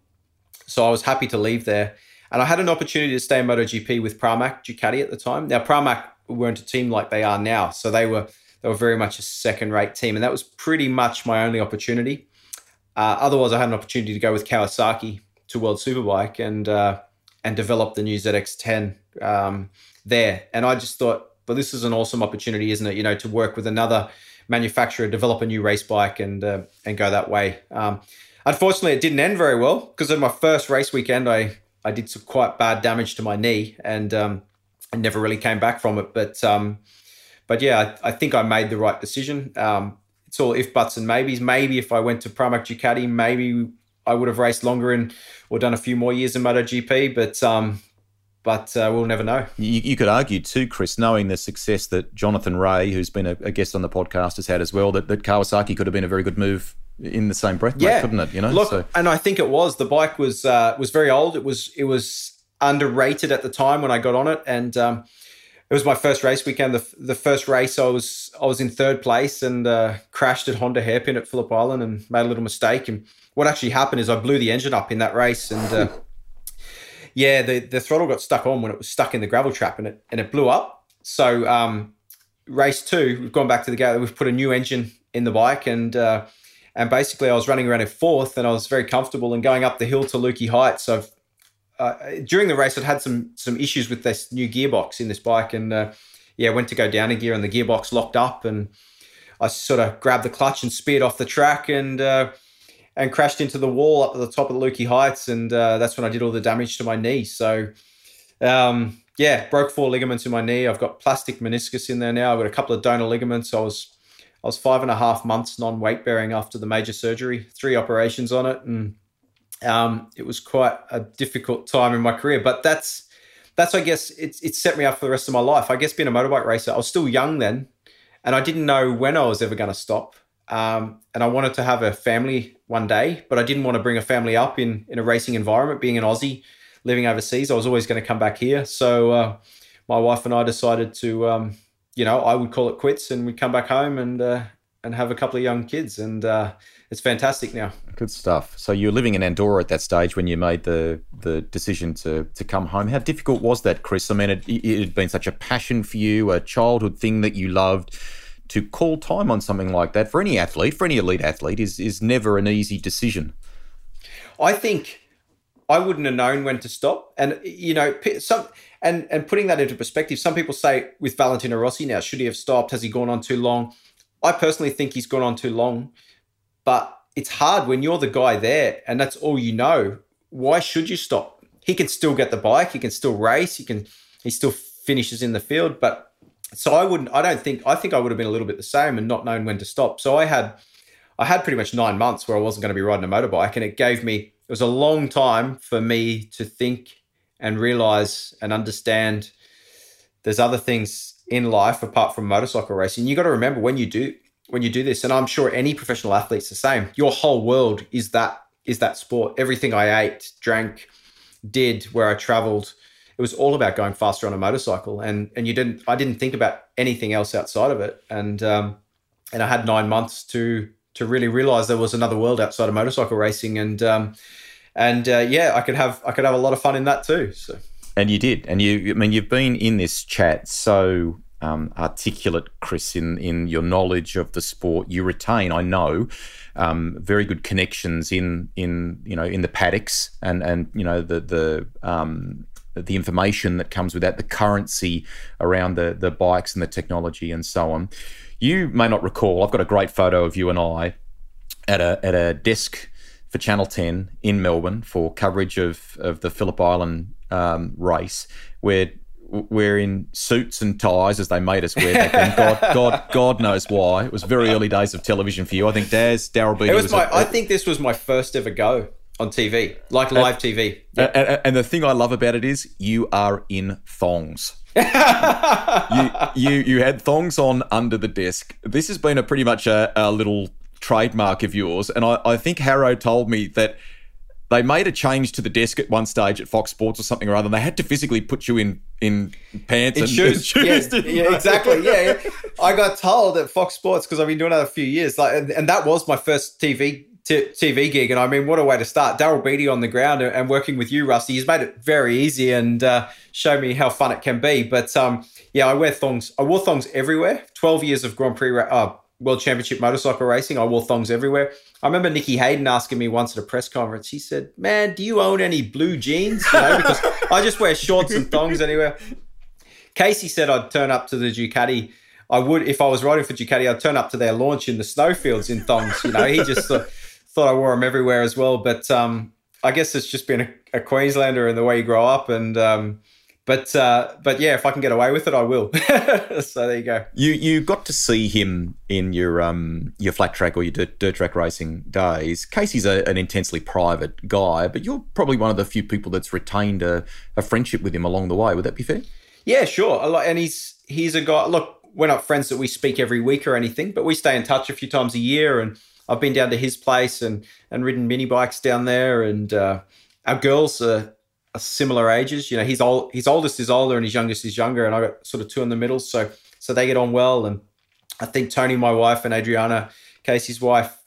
so I was happy to leave there, and I had an opportunity to stay in MotoGP with Pramac Ducati at the time. Now Pramac weren't a team like they are now, so they were they were very much a second-rate team, and that was pretty much my only opportunity. Uh, otherwise, I had an opportunity to go with Kawasaki to World Superbike and uh, and develop the new ZX10 um, there. And I just thought, well, this is an awesome opportunity, isn't it? You know, to work with another manufacturer, develop a new race bike, and uh, and go that way. Um, unfortunately, it didn't end very well because in my first race weekend, I I did some quite bad damage to my knee, and um, I never really came back from it. But um, but yeah, I, I, think I made the right decision. Um, it's all if buts and maybes. Maybe if I went to Pramac Ducati, maybe I would have raced longer and or done a few more years in MotoGP. But um, but uh, we'll never know. You, you, could argue too, Chris, knowing the success that Jonathan Rea, who's been a, a, guest on the podcast, has had as well, that, that Kawasaki could have been a very good move in the same breath, yeah. Mate, couldn't it? You know, look, so. and I think it was. The bike was uh, was very old. It was it was underrated at the time when I got on it, and um, it was my first race weekend. The, the first race, I was I was in third place and uh, crashed at Honda Hairpin at Phillip Island and made a little mistake. And what actually happened is I blew the engine up in that race, and uh, [LAUGHS] yeah, the the throttle got stuck on when it was stuck in the gravel trap, and it and it blew up. So um, race two, we've gone back to the gate. We've put a new engine in the bike, and uh, and basically I was running around in fourth, and I was very comfortable and going up the hill to Lukey Heights. I've uh, during the race, I'd had some some issues with this new gearbox in this bike, and uh, yeah, went to go down a gear, and the gearbox locked up, and I sort of grabbed the clutch and speared off the track, and uh, and crashed into the wall up at the top of the Lukey Heights, and uh, that's when I did all the damage to my knee. So. Um, yeah, broke four ligaments in my knee. I've got plastic meniscus in there now. I've got a couple of donor ligaments. I was I was five and a half months non weight bearing after the major surgery, three operations on it, and um, it was quite a difficult time in my career, but that's that's I guess it's it set me up for the rest of my life. I guess being a motorbike racer, I was still young then, and I didn't know when I was ever going to stop. Um, and I wanted to have a family one day, but I didn't want to bring a family up in in a racing environment. Being an Aussie, living overseas, I was always going to come back here. So uh, my wife and I decided to, um, you know, I would call it quits, and we'd come back home and uh, and have a couple of young kids, and uh, it's fantastic now. Good stuff. So you were living in Andorra at that stage when you made the the decision to to come home. How difficult was that, Chris? I mean, it, it had been such a passion for you, a childhood thing that you loved. To call time on something like that for any athlete, for any elite athlete, is is never an easy decision. I think I wouldn't have known when to stop, and you know, some and and putting that into perspective, some people say with Valentino Rossi now, should he have stopped? Has he gone on too long? I personally think he's gone on too long, but it's hard when you're the guy there and that's all you know. Why should you stop? He can still get the bike, he can still race, he can he still finishes in the field, but so I wouldn't I don't think I think I would have been a little bit the same and not known when to stop. So I had I had pretty much 9 months where I wasn't going to be riding a motorbike and it gave me it was a long time for me to think and realize and understand there's other things in life apart from motorcycle racing. You got to remember when you do when you do this, and I'm sure any professional athlete's the same. Your whole world is that is that sport. Everything I ate, drank, did, where I traveled, it was all about going faster on a motorcycle. And and you didn't I didn't think about anything else outside of it. And um, and I had nine months to to really realize there was another world outside of motorcycle racing. And um, and uh, yeah, I could have I could have a lot of fun in that too. So. And you did, and you. I mean, you've been in this chat so um, articulate, Chris, in in your knowledge of the sport. You retain, I know, um, very good connections in in you know in the paddocks and and you know the the um, the information that comes with that, the currency around the the bikes and the technology and so on. You may not recall. I've got a great photo of you and I at a at a desk for Channel 10 in Melbourne for coverage of of the Phillip Island um, race, where we're in suits and ties as they made us wear back then. God, [LAUGHS] God, God knows why. It was very early days of television for you. I think Daz Daryl It was, was my. a- I think this was my first ever go on TV, like live TV. and, and- and the thing I love about it is you are in thongs. [LAUGHS] you, you you had thongs on under the desk. This has been a pretty much a, a little trademark of yours, and I, I think Harrow told me that they made a change to the desk at one stage at Fox Sports or something or other. And they had to physically put you in in pants In and shoes, [LAUGHS] and yeah, yeah, exactly. Yeah, yeah. I got told at Fox Sports because I've been doing that a few years, like, and, and that was my first TV t- TV gig. And I mean, what a way to start! Daryl Beattie on the ground and, working with you, Rusty. He's made it very easy and uh, showed me how fun it can be. But um, yeah, I wear thongs. I wore thongs everywhere. Twelve years of Grand Prix, uh, World Championship motorcycle racing. I wore thongs everywhere. I remember Nicky Hayden asking me once at a press conference. He said, "Man, do you own any blue jeans?" You know, because [LAUGHS] I just wear shorts and thongs anywhere. Casey said I'd turn up to the Ducati. I would if I was riding for Ducati. I'd turn up to their launch in the snowfields in thongs. You know, he just uh, thought I wore them everywhere as well. But um, I guess it's just been a, a Queenslander and the way you grow up. And um, but uh, but yeah, if I can get away with it, I will. [LAUGHS] so there you go. You you got to see him in your um your flat track or your dirt, dirt track racing days. Casey's a, an intensely private guy, but you're probably one of the few people that's retained a, a friendship with him along the way. Would that be fair? Yeah, sure. A lot, and he's he's a guy. Look, we're not friends that we speak every week or anything, but we stay in touch a few times a year. And I've been down to his place and and ridden mini bikes down there. And uh, our girls are, are similar ages. You know, he's old. His oldest is older, and his youngest is younger. And I got sort of two in the middle, so so they get on well. And I think Tony, my wife, and Adriana, Casey's wife,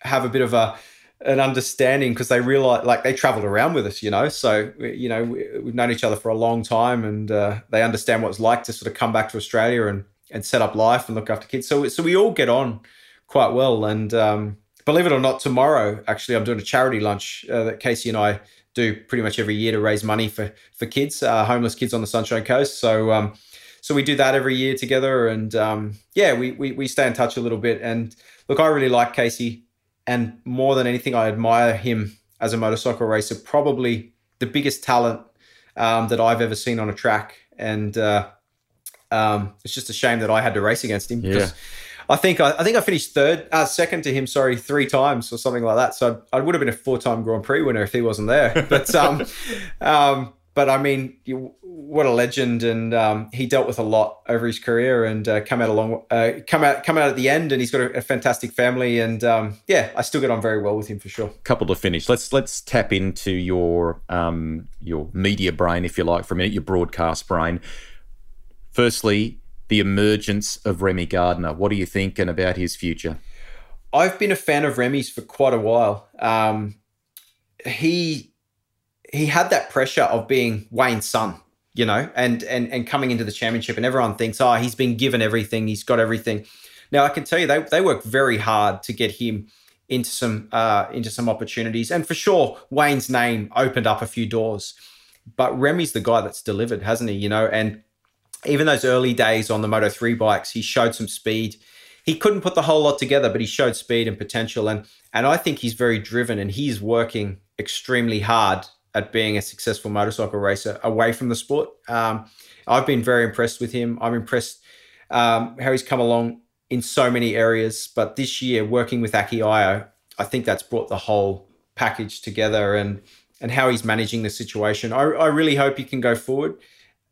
have a bit of a an understanding because they realize like they traveled around with us, you know. So you know we, we've known each other for a long time, and uh, they understand what it's like to sort of come back to Australia and and set up life and look after kids. So so we all get on quite well. And um, believe it or not, tomorrow actually I'm doing a charity lunch uh, that Casey and I do pretty much every year to raise money for for kids, uh, homeless kids on the Sunshine Coast. So. Um, so we do that every year together, and um, yeah, we, we we stay in touch a little bit. And look, I really like Casey and more than anything, I admire him as a motorcycle racer. Probably the biggest talent um, that I've ever seen on a track, and uh, um, it's just a shame that I had to race against him. because I think I, I think I finished third, uh, second to him. Sorry, three times or something like that. So I, I would have been a four-time Grand Prix winner if he wasn't there. [LAUGHS] But um, um, but I mean, you, what a legend, and um, he dealt with a lot over his career and uh, come out along, uh, come out, come out at the end, and he's got a, a fantastic family, and um, yeah, I still get on very well with him for sure. couple to finish. Let's let's tap into your um your media brain, if you like, for a minute, your broadcast brain. Firstly, the emergence of Remy Gardner. What are you thinking about his future? I've been a fan of Remy's for quite a while. Um, he he had that pressure of being Wayne's son, you know, and and and coming into the championship, and everyone thinks, oh, he's been given everything, he's got everything. Now I can tell you they they work very hard to get him into some uh, into some opportunities, and for sure Wayne's name opened up a few doors. But Remy's the guy that's delivered, hasn't he? You know, and even those early days on the Moto 3 bikes, he showed some speed. He couldn't put the whole lot together, but he showed speed and potential. And and I think he's very driven and he's working extremely hard at being a successful motorcycle racer away from the sport. Um, I've been very impressed with him. I'm impressed um, how he's come along in so many areas. But this year, working with Aki Ajo, I think that's brought the whole package together and and how he's managing the situation. I, I really hope he can go forward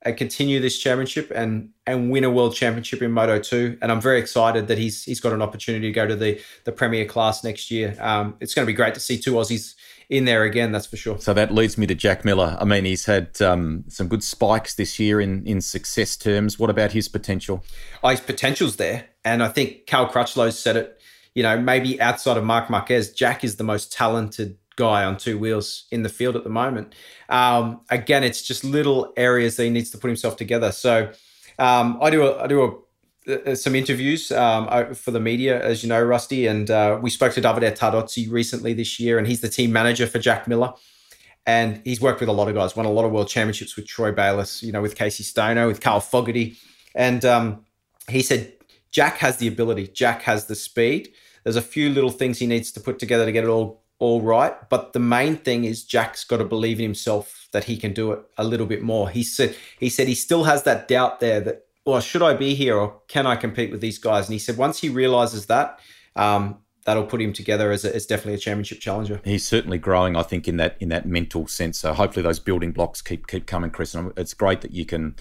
and continue this championship and and win a world championship in Moto 2. And I'm very excited that he's he's got an opportunity to go to the the Premier class next year. Um, it's going to be great to see two Aussies in there again, that's for sure. So that leads me to Jack Miller. I mean, he's had um, some good spikes this year in in success terms. What about his potential? Oh, his potential's there, and I think Cal Crutchlow said it. You know, maybe outside of Marc Marquez, Jack is the most talented guy on two wheels in the field at the moment. Um, again, it's just little areas that he needs to put himself together. So um, I do a, I do a uh, some interviews um, for the media, as you know, Rusty, and uh, we spoke to Davide Tardozzi recently this year, and he's the team manager for Jack Miller. And he's worked with a lot of guys, won a lot of world championships with Troy Bayliss, you know, with Casey Stoner, with Carl Fogarty. And um, he said, Jack has the ability, Jack has the speed. There's a few little things he needs to put together to get it all all right. But the main thing is Jack's got to believe in himself that he can do it a little bit more. He said he said he still has that doubt there that well, should I be here or can I compete with these guys? And he said once he realizes that, um, that'll put him together as, a, as definitely a championship challenger. He's certainly growing, I think, in that in that mental sense. So hopefully those building blocks keep keep coming, Chris. And it's great that you can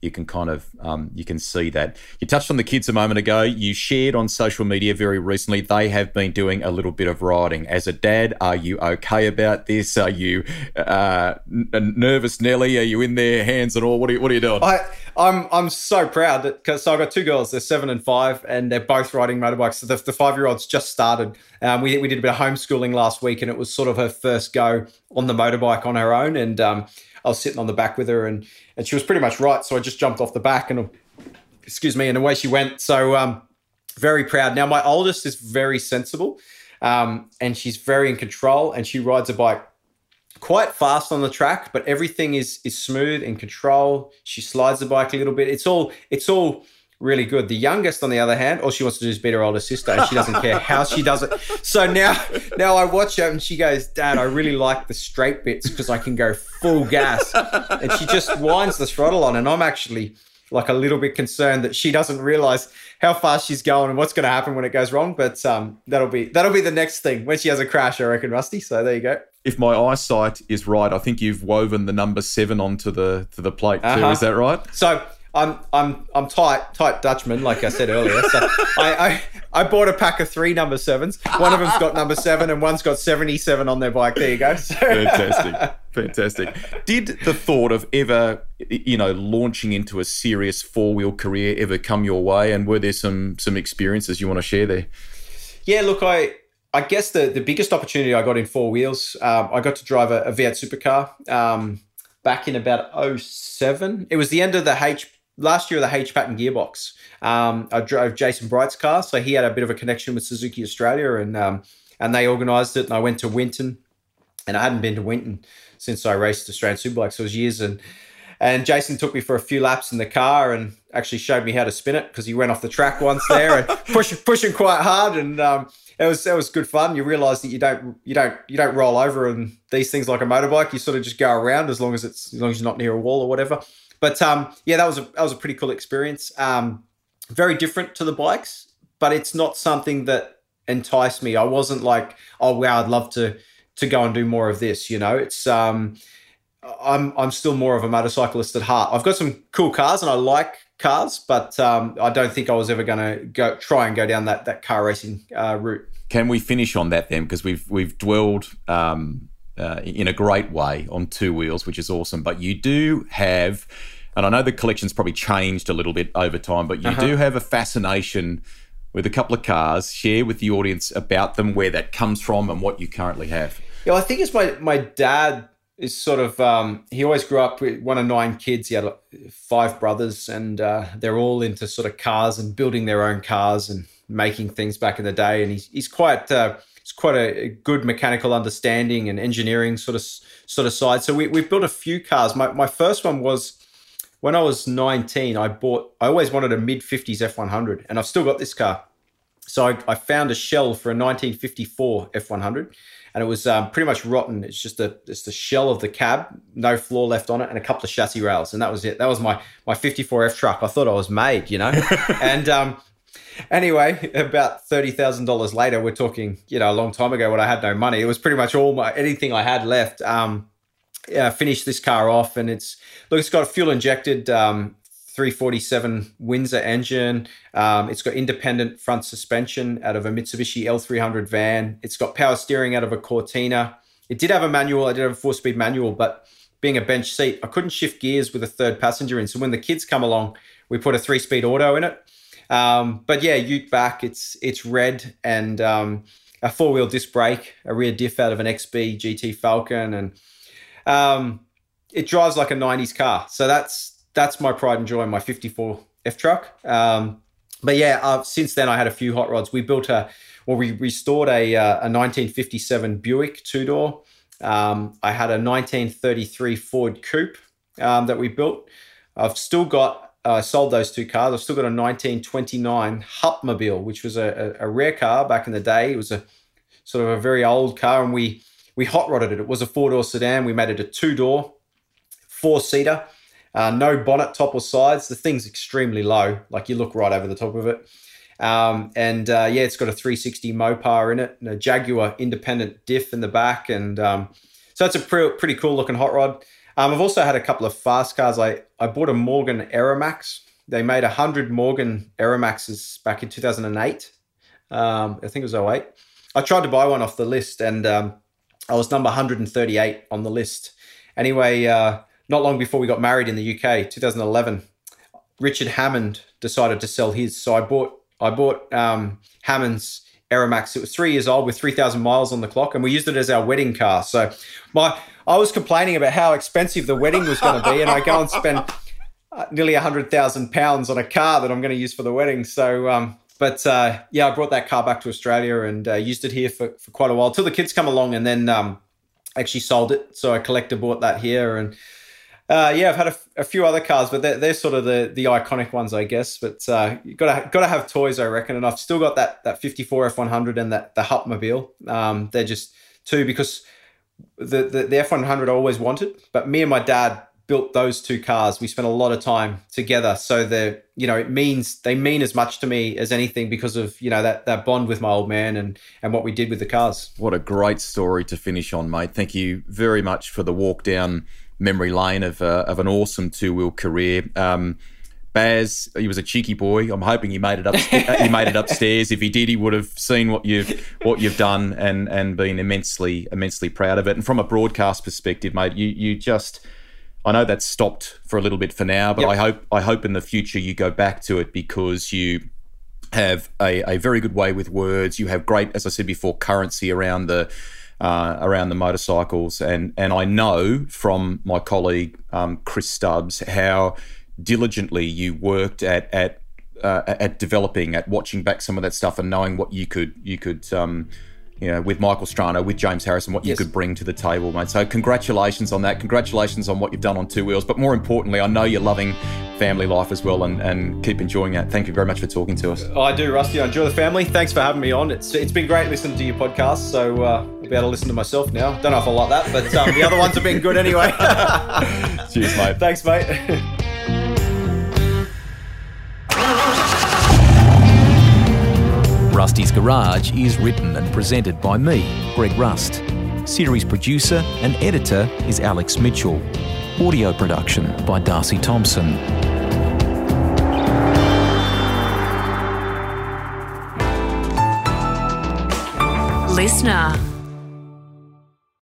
you can kind of um, you can see that. You touched on the kids a moment ago. You shared on social media very recently they have been doing a little bit of riding. As a dad, are you okay about this? Are you uh, nervous, Nelly? Are you in their hands and all? What are you, what are you doing? I, I'm I'm so proud because so I've got two girls. They're seven and five, and they're both riding motorbikes. So the, the five year old's just started. Um, we we did a bit of homeschooling last week, and it was sort of her first go on the motorbike on her own, and um, I was sitting on the back with her, and and she was pretty much right. So I just jumped off the back, and excuse me, and away she went. So um, very proud. Now my oldest is very sensible, um, and she's very in control, and she rides a bike quite fast on the track, but everything is is smooth and control. She slides the bike a little bit. It's all it's all really good. The youngest, on the other hand, all she wants to do is beat her older sister, and she doesn't care how she does it. So now, now I watch her, and she goes, "Dad, I really like the straight bits because I can go full gas." And she just winds the throttle on, and I'm actually like a little bit concerned that she doesn't realize how fast she's going and what's going to happen when it goes wrong. But um, that'll be that'll be the next thing when she has a crash, I reckon, Rusty. So there you go. If my eyesight is right, I think you've woven the number seven onto the to the plate too. Uh-huh. Is that right? So I'm I'm I'm tight tight Dutchman, like I said earlier. So I, I, I bought a pack of three number sevens. One of them's got number seven, and one's got seventy seven on their bike. There you go. So. Fantastic, fantastic. Did the thought of ever, you know, launching into a serious four wheel career ever come your way? And were there some some experiences you want to share there? Yeah, look, I I guess the the biggest opportunity I got in four wheels, um, I got to drive a, a V8 supercar. Um, back in about 07. It was the end of the H last year the H pattern gearbox. Um, I drove Jason Bright's car, so he had a bit of a connection with Suzuki Australia, and um, and they organised it. And I went to Winton, and I hadn't been to Winton since I raced Australian Superbikes. So it was years, and and Jason took me for a few laps in the car and actually showed me how to spin it because he went off the track once there and [LAUGHS] push, pushing quite hard, and um, it was it was good fun. You realise that you don't you don't you don't roll over and these things like a motorbike. You sort of just go around as long as it's as long as you're not near a wall or whatever. But um, yeah, that was a that was a pretty cool experience. Um, very different to the bikes, but it's not something that enticed me. I wasn't like, oh wow, I'd love to to go and do more of this. You know, it's um, I'm I'm still more of a motorcyclist at heart. I've got some cool cars and I like cars, but um, I don't think I was ever going to go try and go down that that car racing uh, route. Can we finish on that then? Because we've we've dwelled um, uh, in a great way on two wheels, which is awesome. But you do have, and I know the collection's probably changed a little bit over time, but you uh-huh. do have a fascination with a couple of cars. Share with the audience about them, where that comes from, and what you currently have. Yeah, I think it's my my dad is sort of um, he always grew up with one of nine kids. He had five brothers, and uh, they're all into sort of cars and building their own cars and making things back in the day, and he's he's quite uh, he's quite a, good mechanical understanding and engineering sort of sort of side. So we we've built a few cars. My my first one was when I was 19. I bought I always wanted a mid 50s F100, and I've still got this car. So I, I found a shell for a 1954 F100 and it was um, pretty much rotten. It's just a it's the shell of the cab, no floor left on it, and a couple of chassis rails, and that was it. That was my my 54F truck. I thought I was made, you know. [LAUGHS] and um, anyway, about thirty thousand dollars later, we're talking, you know, a long time ago when I had no money. It was pretty much all my anything I had left. Um, finished this car off, and it's look, it's got a fuel injected um, 347 Windsor engine. Um, it's got independent front suspension out of a Mitsubishi L300 van. It's got power steering out of a Cortina. It did have a manual. I did have a four speed manual, but being a bench seat, I couldn't shift gears with a third passenger in. So when the kids come along, we put a three speed auto in it. Um, but yeah, Ute back, it's it's red and um, a four wheel disc brake, a rear diff out of an XB GT Falcon, and um, it drives like a 90s car. So that's that's my pride and joy my 54 F truck. Um, but yeah, uh, since then I had a few hot rods. We built a, well, we restored a, uh, a 1957 Buick two door. Um, I had a 1933 Ford Coupe um, that we built. I've still got. I uh, sold those two cars. I've still got a 1929 Hupmobile, which was a, a, a rare car back in the day. It was a sort of a very old car, and we we hot rodded it. It was a four door sedan. We made it a two door, four seater. Uh, no bonnet, top or sides. The thing's extremely low. Like you look right over the top of it. Um, and uh, yeah, it's got a 360 Mopar in it, and a Jaguar independent diff in the back, and um, so it's a pre- pretty cool looking hot rod. Um, I've also had a couple of fast cars. I I bought a Morgan Aeromax. They made hundred Morgan Aeromaxes back in 2008. Um, I think it was 08. I tried to buy one off the list, and um, I was number 138 on the list. Anyway, uh, not long before we got married in the UK, 2011, Richard Hammond decided to sell his. So I bought I bought um, Hammond's Aeromax. It was three years old with 3,000 miles on the clock, and we used it as our wedding car. So my I was complaining about how expensive the wedding was going to be, and I go and spend uh, nearly 100,000 pounds on a car that I'm going to use for the wedding. So, um, but uh, yeah, I brought that car back to Australia and uh, used it here for, for quite a while till the kids come along, and then um, actually sold it. So a collector bought that here and uh, yeah, I've had a, a, few other cars, but they're, they're sort of the, the iconic ones, I guess. But uh, you gotta gotta have toys, I reckon. And I've still got that that 54 F100 and that the Hupmobile. Um, they're just two because the, the the F100 I always wanted, but me and my dad built those two cars. We spent a lot of time together, so they you know it means they mean as much to me as anything because of you know that that bond with my old man and and what we did with the cars. What a great story to finish on, mate. Thank you very much for the walk down memory lane of uh, of an awesome two wheel career. Um, Baz, he was a cheeky boy. I'm hoping he made it up. he made it upstairs. If he did, he would have seen what you've what you've done and and been immensely immensely proud of it. And from a broadcast perspective, mate, you you just. I know that's stopped for a little bit for now, but yep. I hope I hope in the future you go back to it because you have a, a very good way with words. You have great, as I said before, currency around the uh, around the motorcycles. And, and I know from my colleague um, Chris Stubbs how diligently you worked at, at uh, at developing, at watching back some of that stuff, and knowing what you could you could um, you know, with Michael Strano, with James Harrison, what yes. you could bring to the table, mate. So congratulations on that. Congratulations on what you've done on two wheels. But more importantly, I know you're loving family life as well and, and keep enjoying it. Thank you very much for talking to us. I do, Rusty. I enjoy the family. Thanks for having me on. It's it's been great listening to your podcast. So uh, I'll be able to listen to myself now. Don't know if I like that, but um, the other ones have been good anyway. [LAUGHS] Cheers, mate. [LAUGHS] Thanks, mate. [LAUGHS] Rusty's Garage is written and presented by me, Greg Rust. Series producer and editor is Alex Mitchell. Audio production by Darcy Thompson. Listener.